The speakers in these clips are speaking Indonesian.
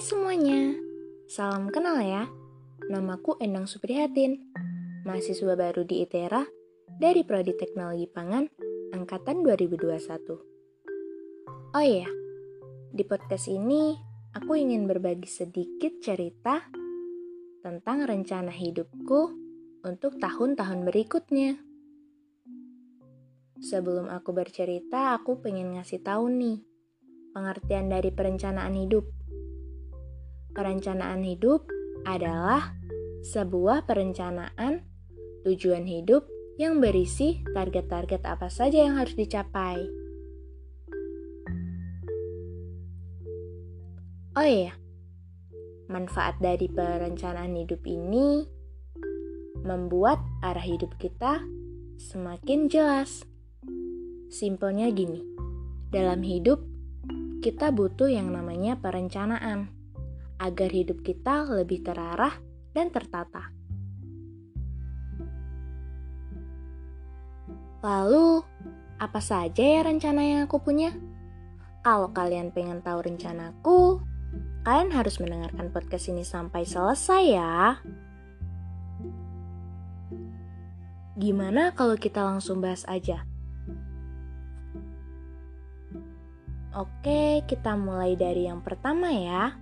semuanya, salam kenal ya. Namaku Endang Suprihatin, mahasiswa baru di ITERA dari Prodi Teknologi Pangan Angkatan 2021. Oh iya, di podcast ini aku ingin berbagi sedikit cerita tentang rencana hidupku untuk tahun-tahun berikutnya. Sebelum aku bercerita, aku pengen ngasih tahu nih pengertian dari perencanaan hidup. Perencanaan hidup adalah sebuah perencanaan tujuan hidup yang berisi target-target apa saja yang harus dicapai. Oh iya, manfaat dari perencanaan hidup ini membuat arah hidup kita semakin jelas. Simpelnya gini, dalam hidup kita butuh yang namanya perencanaan agar hidup kita lebih terarah dan tertata. Lalu, apa saja ya rencana yang aku punya? Kalau kalian pengen tahu rencanaku, kalian harus mendengarkan podcast ini sampai selesai ya. Gimana kalau kita langsung bahas aja? Oke, kita mulai dari yang pertama ya.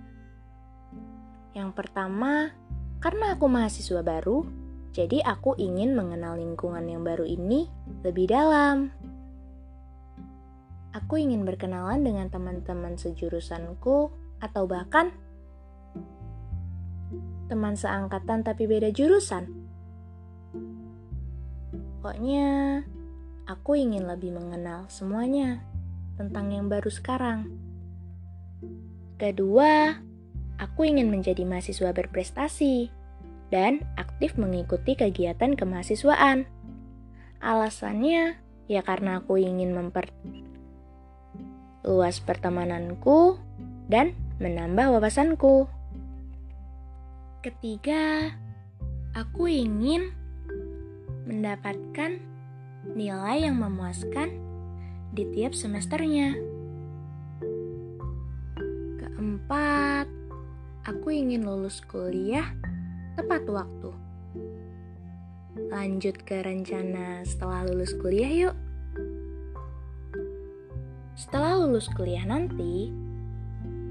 Yang pertama, karena aku mahasiswa baru, jadi aku ingin mengenal lingkungan yang baru ini lebih dalam. Aku ingin berkenalan dengan teman-teman sejurusanku atau bahkan teman seangkatan tapi beda jurusan. Pokoknya, aku ingin lebih mengenal semuanya tentang yang baru sekarang. Kedua, aku ingin menjadi mahasiswa berprestasi dan aktif mengikuti kegiatan kemahasiswaan. Alasannya ya karena aku ingin memperluas pertemananku dan menambah wawasanku. Ketiga, aku ingin mendapatkan nilai yang memuaskan di tiap semesternya. Keempat, Aku ingin lulus kuliah tepat waktu. Lanjut ke rencana setelah lulus kuliah yuk. Setelah lulus kuliah nanti,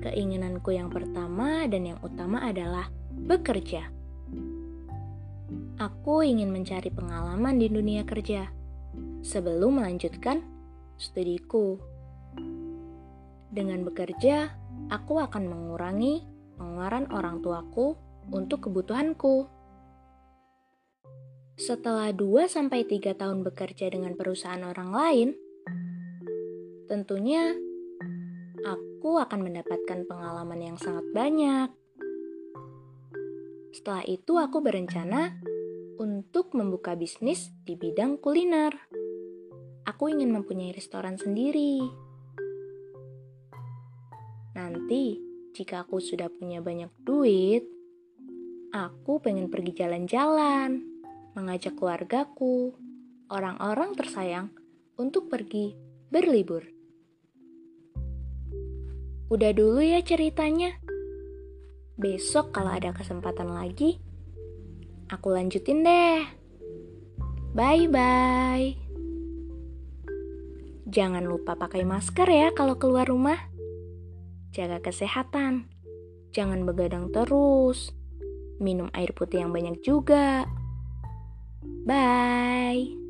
keinginanku yang pertama dan yang utama adalah bekerja. Aku ingin mencari pengalaman di dunia kerja sebelum melanjutkan studiku. Dengan bekerja, aku akan mengurangi pengeluaran orang tuaku untuk kebutuhanku. Setelah 2-3 tahun bekerja dengan perusahaan orang lain, tentunya aku akan mendapatkan pengalaman yang sangat banyak. Setelah itu aku berencana untuk membuka bisnis di bidang kuliner. Aku ingin mempunyai restoran sendiri. Nanti jika aku sudah punya banyak duit, aku pengen pergi jalan-jalan, mengajak keluargaku, orang-orang tersayang untuk pergi berlibur. Udah dulu ya ceritanya. Besok kalau ada kesempatan lagi, aku lanjutin deh. Bye-bye. Jangan lupa pakai masker ya kalau keluar rumah jaga kesehatan. Jangan begadang terus. Minum air putih yang banyak juga. Bye.